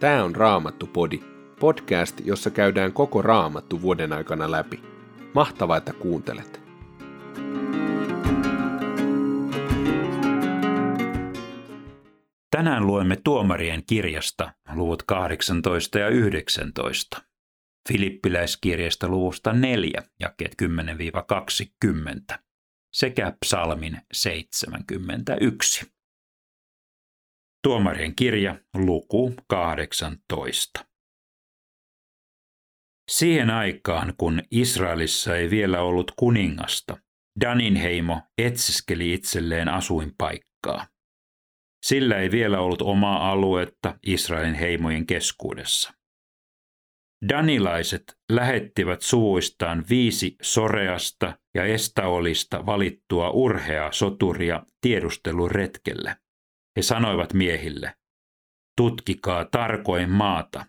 Tämä on Raamattu-podi, podcast, jossa käydään koko Raamattu vuoden aikana läpi. Mahtavaa, että kuuntelet! Tänään luemme tuomarien kirjasta luvut 18 ja 19. Filippiläiskirjasta luvusta 4, jakeet 10-20 sekä psalmin 71. Tuomarien kirja, luku 18. Siihen aikaan, kun Israelissa ei vielä ollut kuningasta, Danin heimo etsiskeli itselleen asuinpaikkaa. Sillä ei vielä ollut omaa aluetta Israelin heimojen keskuudessa. Danilaiset lähettivät suvuistaan viisi soreasta ja estaolista valittua urheaa soturia tiedusteluretkelle. He sanoivat miehille, tutkikaa tarkoin maata.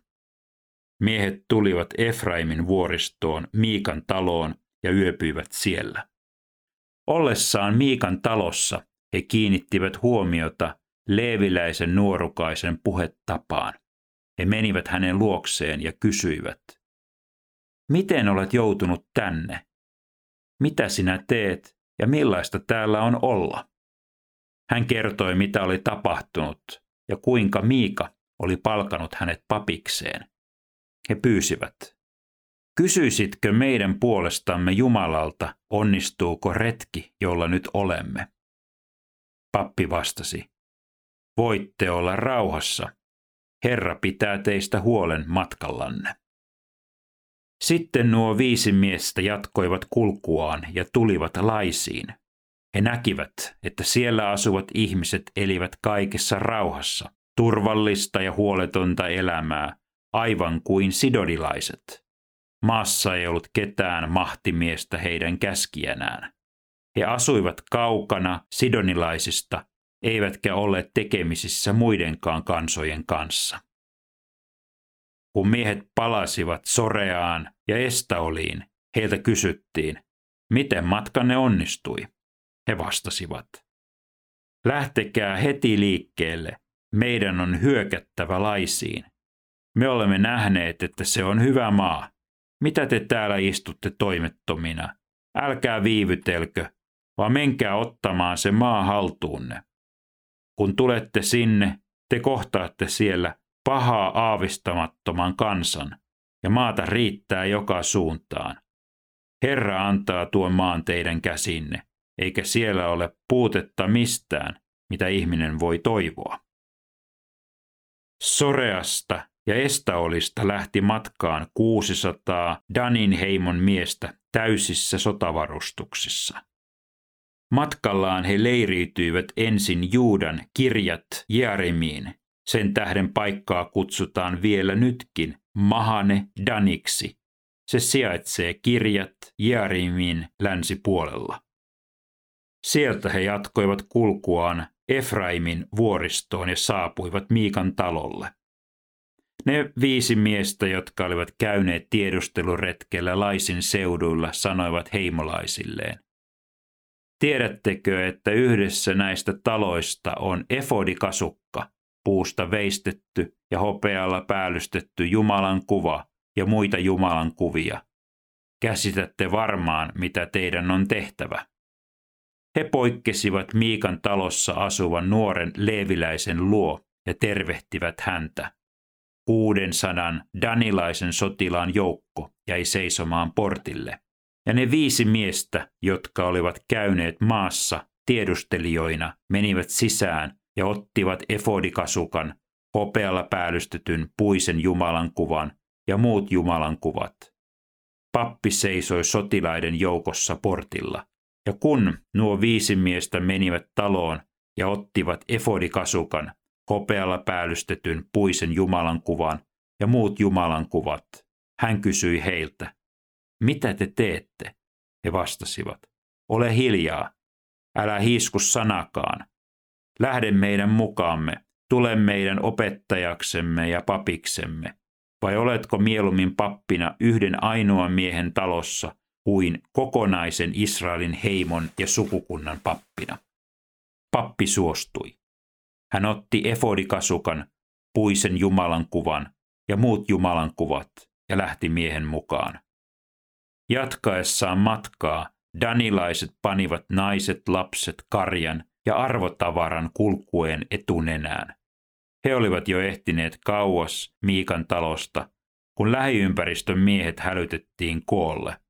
Miehet tulivat Efraimin vuoristoon Miikan taloon ja yöpyivät siellä. Ollessaan Miikan talossa he kiinnittivät huomiota leeviläisen nuorukaisen puhetapaan. He menivät hänen luokseen ja kysyivät, Miten olet joutunut tänne? Mitä sinä teet ja millaista täällä on olla? Hän kertoi, mitä oli tapahtunut ja kuinka Miika oli palkanut hänet papikseen. He pyysivät, Kysyisitkö meidän puolestamme Jumalalta, onnistuuko retki, jolla nyt olemme? Pappi vastasi, Voitte olla rauhassa. Herra pitää teistä huolen matkallanne. Sitten nuo viisi miestä jatkoivat kulkuaan ja tulivat laisiin, he näkivät, että siellä asuvat ihmiset elivät kaikessa rauhassa, turvallista ja huoletonta elämää, aivan kuin sidodilaiset. Maassa ei ollut ketään mahtimiestä heidän käskiänään. He asuivat kaukana sidonilaisista, eivätkä olleet tekemisissä muidenkaan kansojen kanssa. Kun miehet palasivat Soreaan ja Estaoliin, heiltä kysyttiin, miten matkanne onnistui. He vastasivat. Lähtekää heti liikkeelle. Meidän on hyökättävä laisiin. Me olemme nähneet, että se on hyvä maa. Mitä te täällä istutte toimettomina? Älkää viivytelkö, vaan menkää ottamaan se maa haltuunne. Kun tulette sinne, te kohtaatte siellä pahaa aavistamattoman kansan, ja maata riittää joka suuntaan. Herra antaa tuon maan teidän käsinne, eikä siellä ole puutetta mistään, mitä ihminen voi toivoa. Soreasta ja Estaolista lähti matkaan 600 Danin heimon miestä täysissä sotavarustuksissa. Matkallaan he leiriytyivät ensin Juudan kirjat Jeremiin. Sen tähden paikkaa kutsutaan vielä nytkin Mahane Daniksi. Se sijaitsee kirjat Jeremiin länsipuolella. Sieltä he jatkoivat kulkuaan Efraimin vuoristoon ja saapuivat Miikan talolle. Ne viisi miestä, jotka olivat käyneet tiedusteluretkellä Laisin seuduilla, sanoivat heimolaisilleen. Tiedättekö, että yhdessä näistä taloista on efodikasukka, puusta veistetty ja hopealla päällystetty Jumalan kuva ja muita Jumalan kuvia? Käsitätte varmaan, mitä teidän on tehtävä. He poikkesivat Miikan talossa asuvan nuoren leeviläisen luo ja tervehtivät häntä. Kuuden sadan danilaisen sotilaan joukko jäi seisomaan portille. Ja ne viisi miestä, jotka olivat käyneet maassa tiedustelijoina, menivät sisään ja ottivat efodikasukan, hopealla päällystetyn puisen Jumalan kuvan ja muut Jumalan kuvat. Pappi seisoi sotilaiden joukossa portilla ja kun nuo viisi miestä menivät taloon ja ottivat efodikasukan, hopealla päällystetyn puisen Jumalan kuvan ja muut Jumalan kuvat, hän kysyi heiltä, mitä te teette? He vastasivat, ole hiljaa, älä hiisku sanakaan. Lähde meidän mukaamme, tule meidän opettajaksemme ja papiksemme. Vai oletko mieluummin pappina yhden ainoan miehen talossa, kuin kokonaisen Israelin heimon ja sukukunnan pappina. Pappi suostui. Hän otti efodikasukan, puisen Jumalan kuvan ja muut Jumalan kuvat ja lähti miehen mukaan. Jatkaessaan matkaa danilaiset panivat naiset, lapset, karjan ja arvotavaran kulkueen etunenään. He olivat jo ehtineet kauas Miikan talosta, kun lähiympäristön miehet hälytettiin koolle.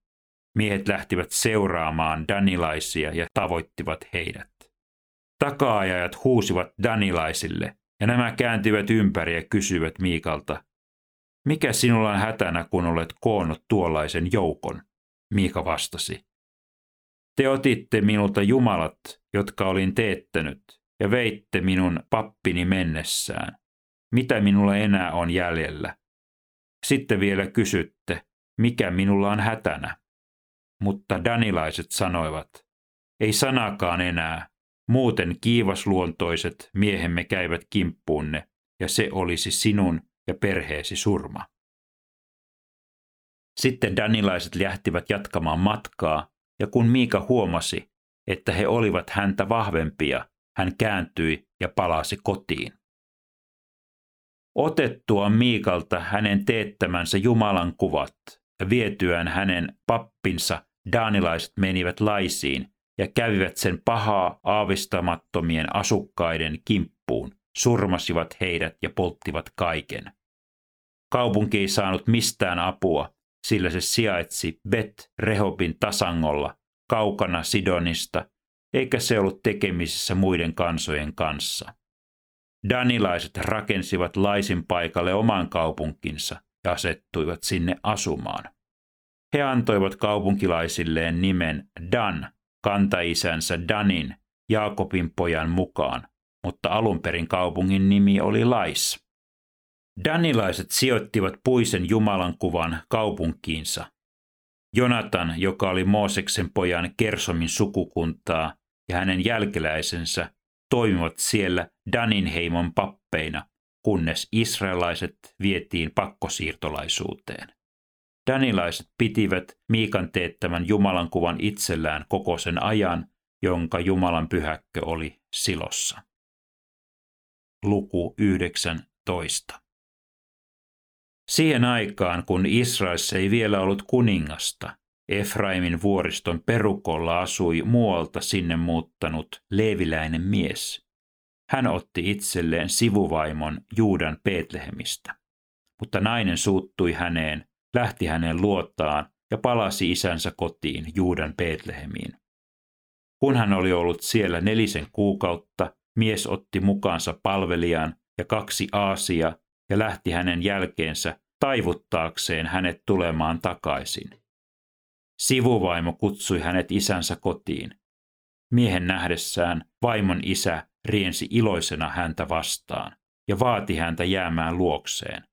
Miehet lähtivät seuraamaan danilaisia ja tavoittivat heidät. Takaajajat huusivat danilaisille, ja nämä kääntyivät ympäri ja kysyivät Miikalta, mikä sinulla on hätänä, kun olet koonnut tuollaisen joukon? Miika vastasi. Te otitte minulta jumalat, jotka olin teettänyt, ja veitte minun pappini mennessään. Mitä minulla enää on jäljellä? Sitten vielä kysytte, mikä minulla on hätänä? Mutta danilaiset sanoivat, ei sanakaan enää, muuten kiivasluontoiset miehemme käyvät kimppuunne, ja se olisi sinun ja perheesi surma. Sitten danilaiset lähtivät jatkamaan matkaa, ja kun Miika huomasi, että he olivat häntä vahvempia, hän kääntyi ja palasi kotiin. Otettua Miikalta hänen teettämänsä Jumalan kuvat ja vietyään hänen pappinsa, daanilaiset menivät laisiin ja kävivät sen pahaa aavistamattomien asukkaiden kimppuun, surmasivat heidät ja polttivat kaiken. Kaupunki ei saanut mistään apua, sillä se sijaitsi Bet Rehobin tasangolla, kaukana Sidonista, eikä se ollut tekemisissä muiden kansojen kanssa. Danilaiset rakensivat laisin paikalle oman kaupunkinsa ja asettuivat sinne asumaan. He antoivat kaupunkilaisilleen nimen Dan, kantaisänsä Danin, Jaakobin pojan mukaan, mutta alun perin kaupungin nimi oli Lais. Danilaiset sijoittivat puisen Jumalan kuvan kaupunkiinsa. Jonatan, joka oli Mooseksen pojan Kersomin sukukuntaa, ja hänen jälkeläisensä toimivat siellä Danin heimon pappeina, kunnes israelaiset vietiin pakkosiirtolaisuuteen. Danilaiset pitivät Miikan teettämän Jumalan kuvan itsellään koko sen ajan, jonka Jumalan pyhäkkö oli Silossa. Luku 19. Siihen aikaan, kun Israelissa ei vielä ollut kuningasta, Efraimin vuoriston perukolla asui muualta sinne muuttanut leeviläinen mies. Hän otti itselleen sivuvaimon Juudan Betlehemistä. Mutta nainen suuttui häneen, lähti hänen luottaan ja palasi isänsä kotiin Juudan Betlehemiin. Kun hän oli ollut siellä nelisen kuukautta, mies otti mukaansa palvelijan ja kaksi aasia ja lähti hänen jälkeensä taivuttaakseen hänet tulemaan takaisin. Sivuvaimo kutsui hänet isänsä kotiin. Miehen nähdessään vaimon isä riensi iloisena häntä vastaan ja vaati häntä jäämään luokseen.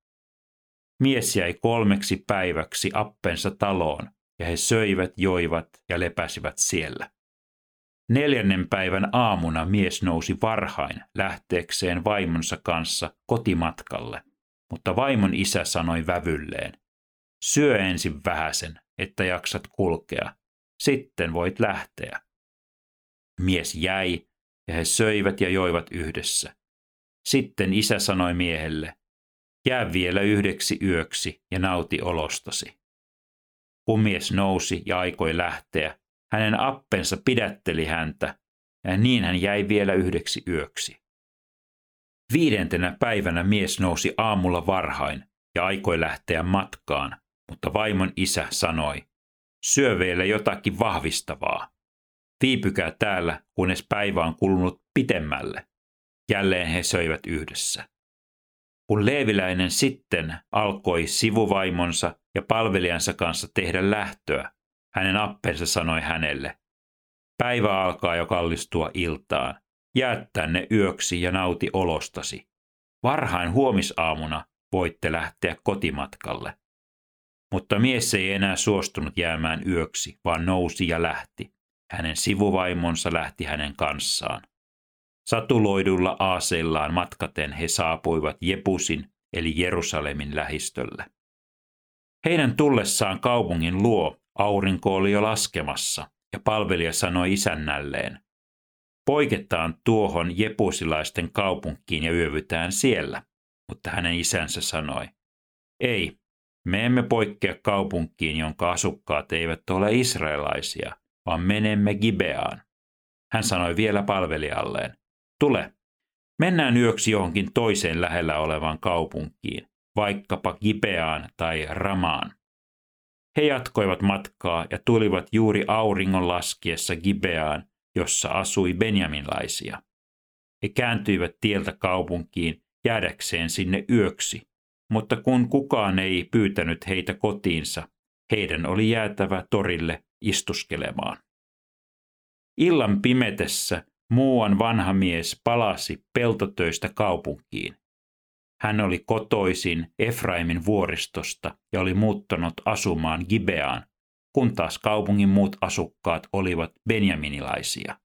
Mies jäi kolmeksi päiväksi appensa taloon, ja he söivät, joivat ja lepäsivät siellä. Neljännen päivän aamuna mies nousi varhain lähteekseen vaimonsa kanssa kotimatkalle, mutta vaimon isä sanoi vävylleen, syö ensin vähäsen, että jaksat kulkea, sitten voit lähteä. Mies jäi, ja he söivät ja joivat yhdessä. Sitten isä sanoi miehelle, jää vielä yhdeksi yöksi ja nauti olostasi. Kun mies nousi ja aikoi lähteä, hänen appensa pidätteli häntä, ja niin hän jäi vielä yhdeksi yöksi. Viidentenä päivänä mies nousi aamulla varhain ja aikoi lähteä matkaan, mutta vaimon isä sanoi, syö vielä jotakin vahvistavaa. Viipykää täällä, kunnes päivä on kulunut pitemmälle. Jälleen he söivät yhdessä. Kun Leeviläinen sitten alkoi sivuvaimonsa ja palvelijansa kanssa tehdä lähtöä, hänen appensa sanoi hänelle, päivä alkaa jo kallistua iltaan. Jää tänne yöksi ja nauti olostasi. Varhain huomisaamuna voitte lähteä kotimatkalle. Mutta mies ei enää suostunut jäämään yöksi, vaan nousi ja lähti. Hänen sivuvaimonsa lähti hänen kanssaan. Satuloidulla aaseillaan matkaten he saapuivat Jepusin eli Jerusalemin lähistölle. Heidän tullessaan kaupungin luo aurinko oli jo laskemassa, ja palvelija sanoi isännälleen, poiketaan tuohon jepusilaisten kaupunkiin ja yövytään siellä. mutta hänen isänsä sanoi, ei, me emme poikkea kaupunkiin, jonka asukkaat eivät ole israelaisia, vaan menemme Gibeaan. Hän sanoi vielä palvelijalleen, tule, mennään yöksi johonkin toiseen lähellä olevaan kaupunkiin, vaikkapa Gibeaan tai Ramaan. He jatkoivat matkaa ja tulivat juuri auringon laskiessa Gibeaan, jossa asui benjaminlaisia. He kääntyivät tieltä kaupunkiin jäädäkseen sinne yöksi, mutta kun kukaan ei pyytänyt heitä kotiinsa, heidän oli jäätävä torille istuskelemaan. Illan pimetessä muuan vanha mies palasi peltotöistä kaupunkiin. Hän oli kotoisin Efraimin vuoristosta ja oli muuttanut asumaan Gibeaan, kun taas kaupungin muut asukkaat olivat benjaminilaisia.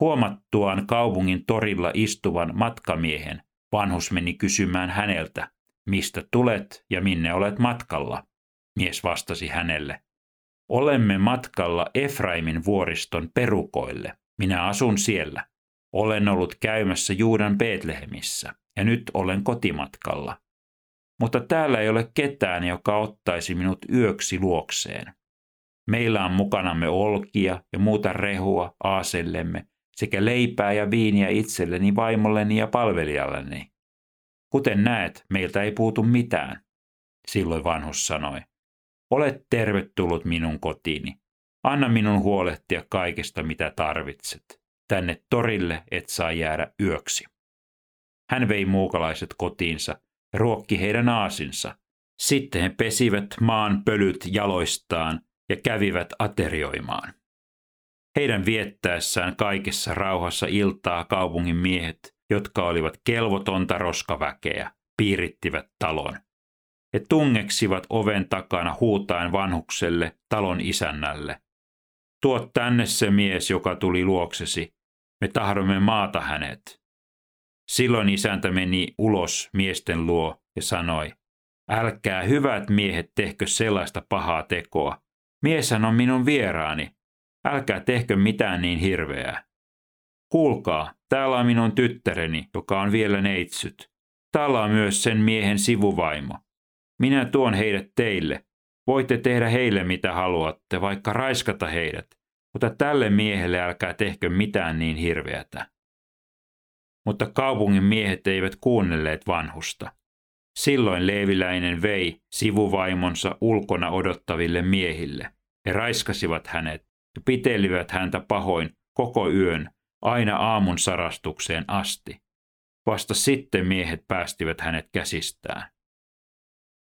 Huomattuaan kaupungin torilla istuvan matkamiehen, vanhus meni kysymään häneltä, mistä tulet ja minne olet matkalla. Mies vastasi hänelle, olemme matkalla Efraimin vuoriston perukoille. Minä asun siellä. Olen ollut käymässä Juudan Betlehemissä ja nyt olen kotimatkalla. Mutta täällä ei ole ketään, joka ottaisi minut yöksi luokseen. Meillä on mukanamme olkia ja muuta rehua aasellemme sekä leipää ja viiniä itselleni, vaimolleni ja palvelijalleni. Kuten näet, meiltä ei puutu mitään. Silloin vanhus sanoi, olet tervetullut minun kotiini. Anna minun huolehtia kaikesta, mitä tarvitset. Tänne torille et saa jäädä yöksi. Hän vei muukalaiset kotiinsa ruokki heidän aasinsa. Sitten he pesivät maan pölyt jaloistaan ja kävivät aterioimaan. Heidän viettäessään kaikessa rauhassa iltaa kaupungin miehet, jotka olivat kelvotonta roskaväkeä, piirittivät talon. He tungeksivat oven takana huutaen vanhukselle, talon isännälle. Tuo tänne se mies, joka tuli luoksesi. Me tahdomme maata hänet. Silloin isäntä meni ulos miesten luo ja sanoi, älkää hyvät miehet tehkö sellaista pahaa tekoa. Mieshän on minun vieraani. Älkää tehkö mitään niin hirveää. Kuulkaa, täällä on minun tyttäreni, joka on vielä neitsyt. Täällä on myös sen miehen sivuvaimo. Minä tuon heidät teille. Voitte tehdä heille mitä haluatte, vaikka raiskata heidät, mutta tälle miehelle älkää tehkö mitään niin hirveätä. Mutta kaupungin miehet eivät kuunnelleet vanhusta. Silloin leeviläinen vei sivuvaimonsa ulkona odottaville miehille. He raiskasivat hänet ja pitelivät häntä pahoin koko yön aina aamun sarastukseen asti. Vasta sitten miehet päästivät hänet käsistään.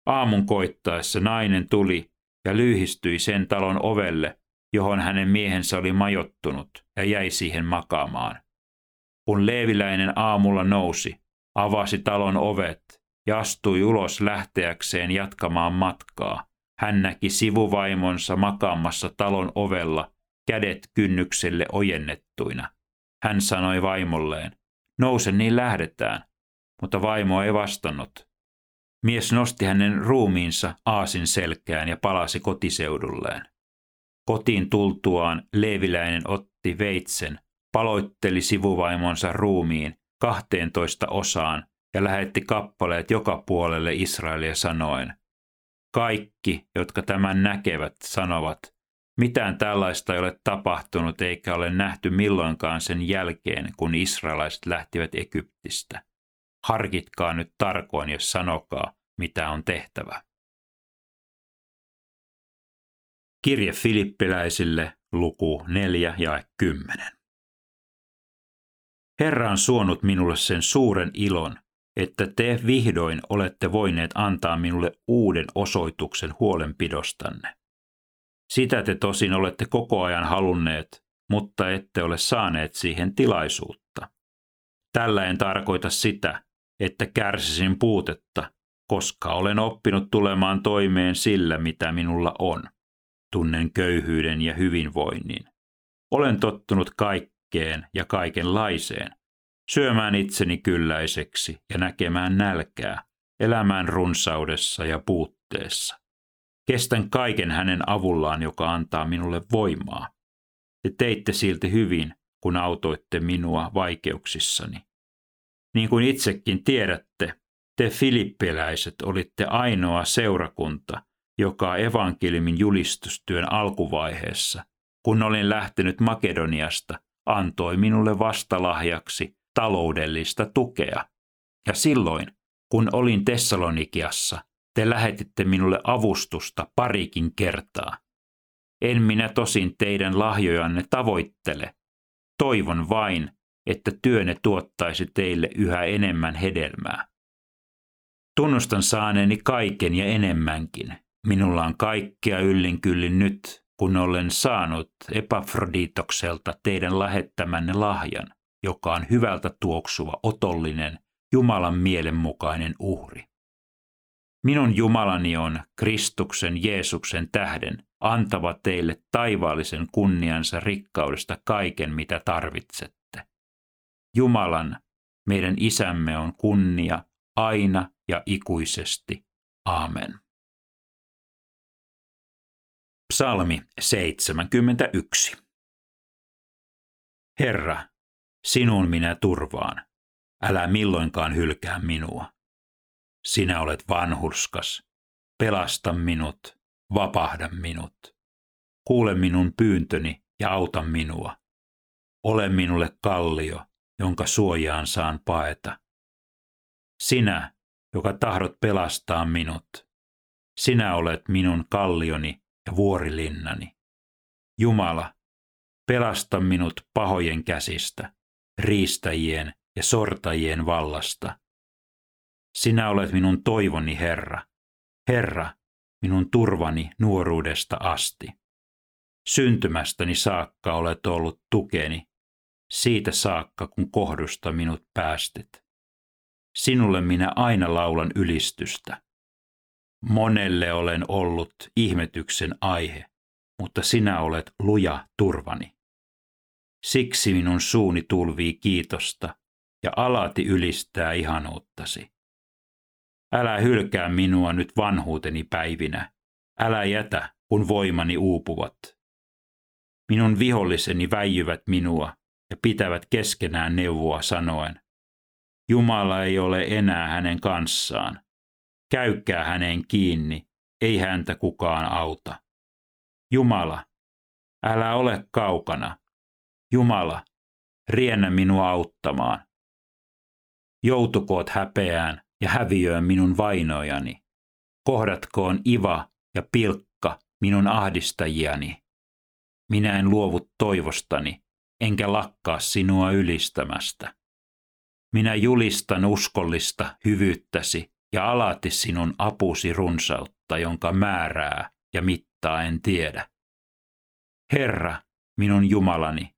Aamun koittaessa nainen tuli ja lyhistyi sen talon ovelle, johon hänen miehensä oli majottunut ja jäi siihen makaamaan. Kun leeviläinen aamulla nousi, avasi talon ovet ja astui ulos lähteäkseen jatkamaan matkaa, hän näki sivuvaimonsa makaamassa talon ovella, kädet kynnykselle ojennettuina. Hän sanoi vaimolleen, nouse niin lähdetään, mutta vaimo ei vastannut. Mies nosti hänen ruumiinsa aasin selkään ja palasi kotiseudulleen. Kotiin tultuaan Leeviläinen otti veitsen, paloitteli sivuvaimonsa ruumiin kahteentoista osaan ja lähetti kappaleet joka puolelle Israelia sanoen, kaikki, jotka tämän näkevät, sanovat, mitään tällaista ei ole tapahtunut eikä ole nähty milloinkaan sen jälkeen, kun israelaiset lähtivät Egyptistä. Harkitkaa nyt tarkoin, jos sanokaa, mitä on tehtävä. Kirje Filippiläisille, luku 4 ja 10. Herra on suonut minulle sen suuren ilon, että te vihdoin olette voineet antaa minulle uuden osoituksen huolenpidostanne. Sitä te tosin olette koko ajan halunneet, mutta ette ole saaneet siihen tilaisuutta. Tällä en tarkoita sitä, että kärsisin puutetta, koska olen oppinut tulemaan toimeen sillä, mitä minulla on. Tunnen köyhyyden ja hyvinvoinnin. Olen tottunut kaikkeen ja kaikenlaiseen, syömään itseni kylläiseksi ja näkemään nälkää, elämään runsaudessa ja puutteessa. Kestän kaiken hänen avullaan, joka antaa minulle voimaa. Te teitte silti hyvin, kun autoitte minua vaikeuksissani. Niin kuin itsekin tiedätte, te filippiläiset olitte ainoa seurakunta, joka evankeliumin julistustyön alkuvaiheessa, kun olin lähtenyt Makedoniasta, antoi minulle vastalahjaksi taloudellista tukea. Ja silloin, kun olin Tessalonikiassa, te lähetitte minulle avustusta parikin kertaa. En minä tosin teidän lahjojanne tavoittele. Toivon vain, että työnne tuottaisi teille yhä enemmän hedelmää. Tunnustan saaneeni kaiken ja enemmänkin. Minulla on kaikkea yllin kyllin nyt, kun olen saanut Epafroditokselta teidän lähettämänne lahjan, joka on hyvältä tuoksuva, otollinen, Jumalan mielenmukainen uhri. Minun Jumalani on Kristuksen Jeesuksen tähden antava teille taivaallisen kunniansa rikkaudesta kaiken, mitä tarvitsette. Jumalan, meidän isämme on kunnia aina ja ikuisesti. Aamen. Psalmi 71 Herra, sinun minä turvaan. Älä milloinkaan hylkää minua. Sinä olet vanhurskas. Pelasta minut, vapahda minut. Kuule minun pyyntöni ja auta minua. Ole minulle kallio, jonka suojaan saan paeta. Sinä, joka tahdot pelastaa minut. Sinä olet minun kallioni ja vuorilinnani. Jumala, pelasta minut pahojen käsistä, riistäjien ja sortajien vallasta. Sinä olet minun toivoni, Herra. Herra, minun turvani nuoruudesta asti. Syntymästäni saakka olet ollut tukeni, siitä saakka kun kohdusta minut päästit. Sinulle minä aina laulan ylistystä. Monelle olen ollut ihmetyksen aihe, mutta sinä olet luja turvani. Siksi minun suuni tulvii kiitosta ja alati ylistää ihanuuttasi. Älä hylkää minua nyt vanhuuteni päivinä. Älä jätä, kun voimani uupuvat. Minun viholliseni väijyvät minua ja pitävät keskenään neuvoa sanoen. Jumala ei ole enää hänen kanssaan. Käykää häneen kiinni, ei häntä kukaan auta. Jumala, älä ole kaukana. Jumala, riennä minua auttamaan. Joutukoot häpeään ja häviöön minun vainojani. Kohdatkoon Iva ja Pilkka minun ahdistajiani. Minä en luovu toivostani, enkä lakkaa sinua ylistämästä. Minä julistan uskollista hyvyyttäsi ja alati sinun apusi runsautta, jonka määrää ja mittaa en tiedä. Herra, minun Jumalani,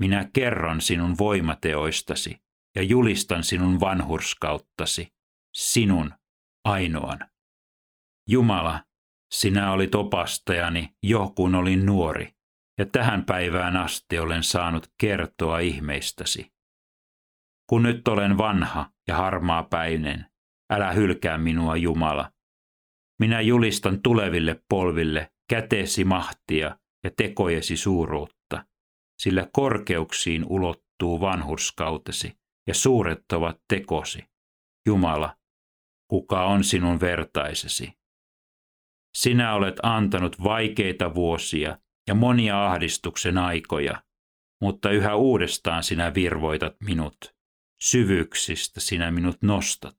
minä kerron sinun voimateoistasi ja julistan sinun vanhurskauttasi, sinun ainoan. Jumala, sinä olit opastajani jo kun olin nuori, ja tähän päivään asti olen saanut kertoa ihmeistäsi. Kun nyt olen vanha ja harmaa päinen, älä hylkää minua Jumala. Minä julistan tuleville polville käteesi mahtia ja tekojesi suuruutta, sillä korkeuksiin ulottuu vanhurskautesi ja suuret ovat tekosi. Jumala, kuka on sinun vertaisesi? Sinä olet antanut vaikeita vuosia ja monia ahdistuksen aikoja, mutta yhä uudestaan sinä virvoitat minut. Syvyyksistä sinä minut nostat.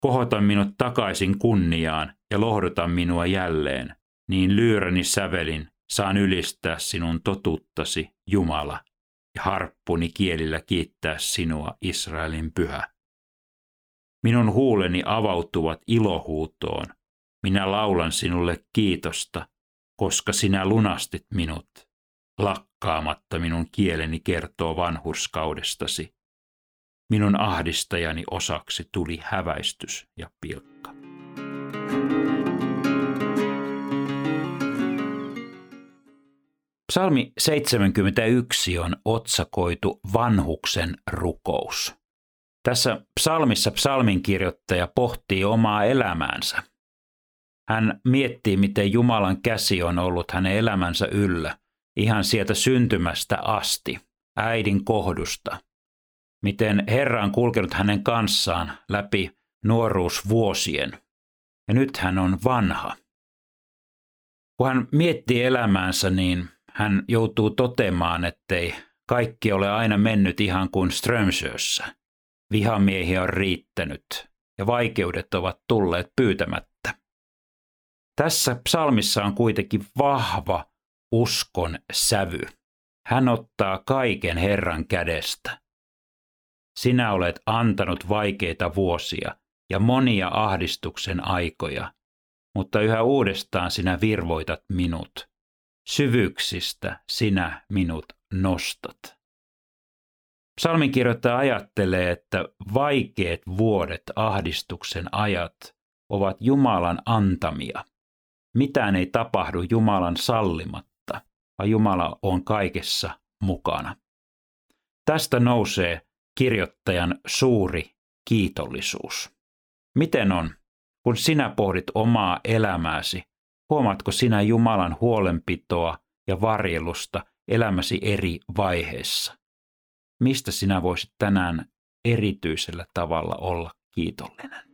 Kohota minut takaisin kunniaan ja lohduta minua jälleen, niin lyyräni sävelin saan ylistää sinun totuuttasi, Jumala, ja harppuni kielillä kiittää sinua, Israelin pyhä. Minun huuleni avautuvat ilohuutoon. Minä laulan sinulle kiitosta, koska sinä lunastit minut. Lakkaamatta minun kieleni kertoo vanhurskaudestasi. Minun ahdistajani osaksi tuli häväistys ja pilkka. Psalmi 71 on otsakoitu vanhuksen rukous. Tässä psalmissa psalminkirjoittaja pohtii omaa elämäänsä. Hän miettii, miten Jumalan käsi on ollut hänen elämänsä yllä, ihan sieltä syntymästä asti, äidin kohdusta. Miten Herra on kulkenut hänen kanssaan läpi nuoruusvuosien. Ja nyt hän on vanha. Kun hän miettii elämäänsä, niin hän joutuu totemaan, ettei kaikki ole aina mennyt ihan kuin Strömsössä. Vihamiehiä on riittänyt ja vaikeudet ovat tulleet pyytämättä. Tässä psalmissa on kuitenkin vahva uskon sävy. Hän ottaa kaiken Herran kädestä. Sinä olet antanut vaikeita vuosia ja monia ahdistuksen aikoja, mutta yhä uudestaan sinä virvoitat minut. Syvyyksistä sinä minut nostat. Psalminkirjoittaja ajattelee, että vaikeat vuodet, ahdistuksen ajat, ovat Jumalan antamia. Mitään ei tapahdu Jumalan sallimatta, vaan Jumala on kaikessa mukana. Tästä nousee kirjoittajan suuri kiitollisuus. Miten on, kun sinä pohdit omaa elämääsi, huomaatko sinä Jumalan huolenpitoa ja varjelusta elämäsi eri vaiheissa? Mistä sinä voisit tänään erityisellä tavalla olla kiitollinen?